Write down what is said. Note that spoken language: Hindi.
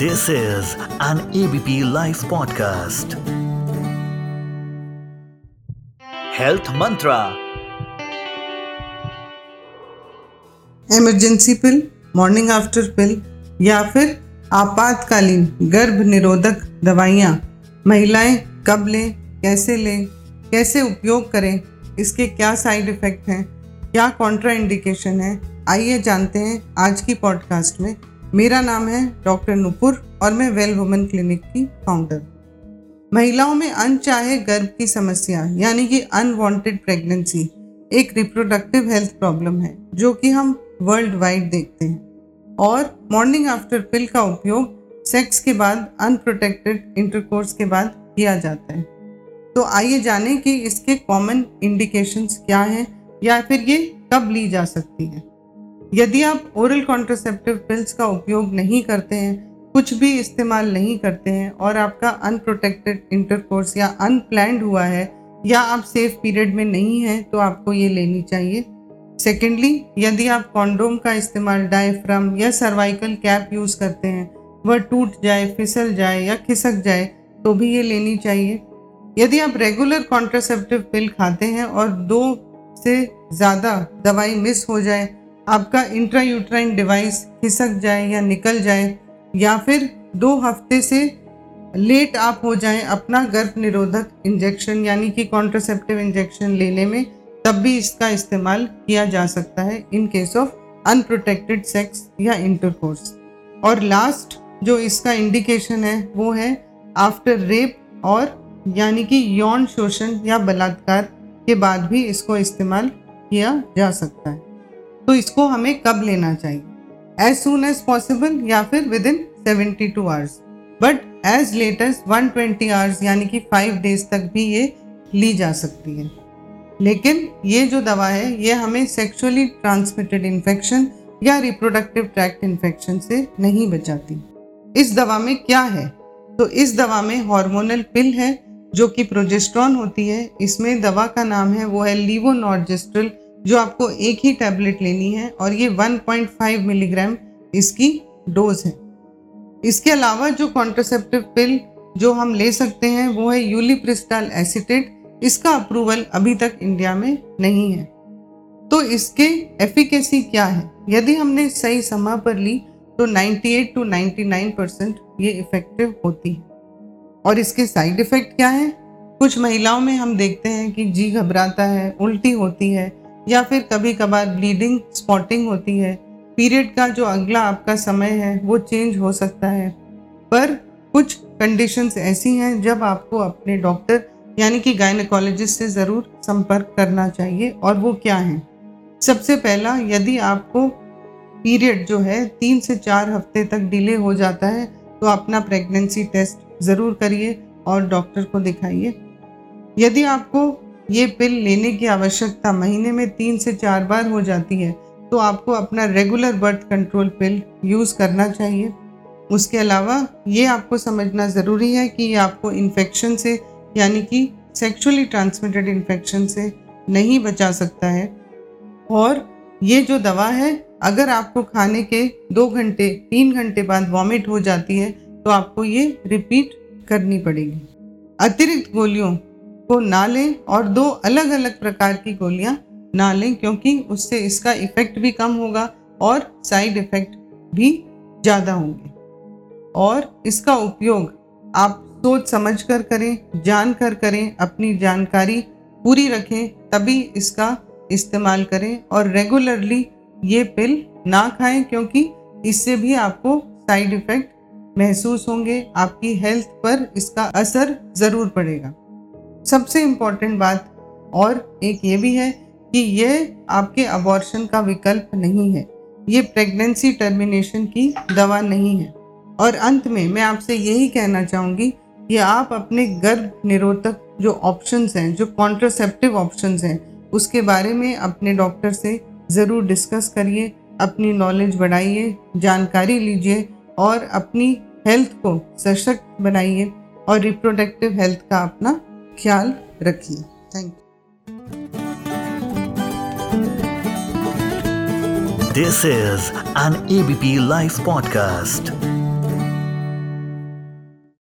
This is an ABP Life podcast. Health Mantra. Emergency pill morning after pill या फिर आपातकालीन गर्भ निरोधक दवाइयाँ। महिलाएँ कब लें, कैसे लें, कैसे उपयोग करें, इसके क्या साइड इफ़ेक्ट हैं, क्या कॉन्ट्रा इंडिकेशन है, आइए जानते हैं आज की पॉडकास्ट में। मेरा नाम है डॉक्टर नुपुर और मैं वेल वुमेन क्लिनिक की फाउंडर महिलाओं में अनचाहे गर्भ की समस्या, यानी कि अनवांटेड प्रेगनेंसी एक रिप्रोडक्टिव हेल्थ प्रॉब्लम है, जो कि हम वर्ल्ड वाइड देखते हैं। और मॉर्निंग आफ्टर पिल का उपयोग सेक्स के बाद अनप्रोटेक्टेड इंटरकोर्स के बाद किया जाता है। तो आइए जानें कि इसके कॉमन इंडिकेशंस क्या हैं या फिर ये कब ली जा सकती है। यदि आप ओरल कॉन्ट्रासेप्टिव पिल्स का उपयोग नहीं करते हैं, कुछ भी इस्तेमाल नहीं करते हैं और आपका अनप्रोटेक्टेड इंटरकोर्स या अनप्लैंड हुआ है या आप सेफ़ पीरियड में नहीं हैं तो आपको ये लेनी चाहिए। सेकेंडली यदि आप कॉन्डोम का इस्तेमाल डायफ्राम या सर्वाइकल कैप यूज़ करते हैं, वह टूट जाए, फिसल जाए या खिसक जाए तो भी ये लेनी चाहिए। यदि आप रेगुलर कॉन्ट्रासेप्टिव पिल खाते हैं और दो से ज़्यादा दवाई मिस हो जाए आपका इंट्रायूट्राइन डिवाइस खिसक जाए या निकल जाए, या फिर दो हफ़्ते से लेट आप हो जाएँ अपना गर्भ निरोधक इंजेक्शन यानी कि कॉन्ट्रासेप्टिव इंजेक्शन लेने में, तब भी इसका इस्तेमाल किया जा सकता है in case of unprotected sex या इंटरकोर्स और लास्ट जो इसका इंडिकेशन है, वो है आफ्टर रेप और यानी कि यौन शोषण या बलात्कार के बाद भी इसको इस्तेमाल किया जा सकता है। तो इसको हमें कब लेना चाहिए? एज सुन एज पॉसिबल या फिर within seventy two hours but as latest one twenty hours यानी कि फाइव डेज़ तक भी ये ली जा सकती है। लेकिन ये जो दवा है, ये हमें सेक्सुअली ट्रांसमिटेड इन्फेक्शन या रिप्रोडक्टिव ट्रैक्ट इन्फेक्शन से नहीं बचाती। इस दवा में क्या है? तो इस दवा में हार्मोनल पिल है, जो कि प्रोजेस्ट्रॉन होती है। इसमें दवा का नाम है, वो है लीवोनॉर्जेस्ट्रल जो आपको एक ही टैबलेट लेनी है और ये 1.5 मिलीग्राम इसकी डोज है। इसके अलावा जो कॉन्ट्रासेप्टिव पिल जो हम ले सकते हैं, वो है यूलिप्रिस्टाल एसिटेट इसका अप्रूवल अभी तक इंडिया में नहीं है। तो इसके एफिकेसी क्या है? यदि हमने सही समय पर ली तो 98 टू 99 परसेंट ये इफ़ेक्टिव होती है। और इसके साइड इफ़ेक्ट क्या है? कुछ महिलाओं में हम देखते हैं कि जी घबराता है, उल्टी होती है या फिर कभी कभार ब्लीडिंग स्पॉटिंग होती है। पीरियड का जो अगला आपका समय है, वो चेंज हो सकता है। पर कुछ कंडीशंस ऐसी हैं, जब आपको अपने डॉक्टर यानी कि गायनकोलॉजिस्ट से ज़रूर संपर्क करना चाहिए, और वो क्या है? सबसे पहला, यदि आपको पीरियड जो है, तीन से चार हफ़्ते तक डिले हो जाता है तो अपना प्रेगनेंसी टेस्ट ज़रूर करिए और डॉक्टर को दिखाइए। यदि आपको ये पिल लेने की आवश्यकता महीने में तीन से चार बार हो जाती है तो आपको अपना regular birth control pill use करना चाहिए। उसके अलावा ये आपको समझना ज़रूरी है कि ये आपको इन्फेक्शन से, यानी कि सेक्सुअली ट्रांसमिटेड इन्फेक्शन से नहीं बचा सकता है। और ये जो दवा है, अगर आपको खाने के दो घंटे, तीन घंटे बाद वॉमिट हो जाती है तो आपको ये रिपीट करनी पड़ेगी। अतिरिक्त गोलियों को ना लें और दो अलग अलग प्रकार की गोलियाँ ना लें, क्योंकि उससे इसका इफ़ेक्ट भी कम होगा और साइड इफ़ेक्ट भी ज़्यादा होंगे। और इसका उपयोग आप सोच समझ कर करें जान कर करें अपनी जानकारी पूरी रखें, तभी इसका इस्तेमाल करें और रेगुलरली ये पिल ना खाएँ, क्योंकि इससे भी आपको साइड इफ़ेक्ट महसूस होंगे, आपकी हेल्थ पर इसका असर ज़रूर पड़ेगा। सबसे इंपॉर्टेंट बात और एक ये भी है कि यह आपके अबॉर्शन का विकल्प नहीं है। ये प्रेगनेंसी टर्मिनेशन की दवा नहीं है। और अंत में मैं आपसे यही कहना चाहूँगी कि आप अपने गर्भ निरोधक जो ऑप्शंस हैं, जो कॉन्ट्रासेप्टिव ऑप्शंस हैं, उसके बारे में अपने डॉक्टर से ज़रूर डिस्कस करिए, अपनी नॉलेज बढ़ाइए, जानकारी लीजिए और अपनी हेल्थ को सशक्त बनाइए और रिप्रोडक्टिव हेल्थ का अपना ख्याल रखिए। Thank you this is an ABP live podcast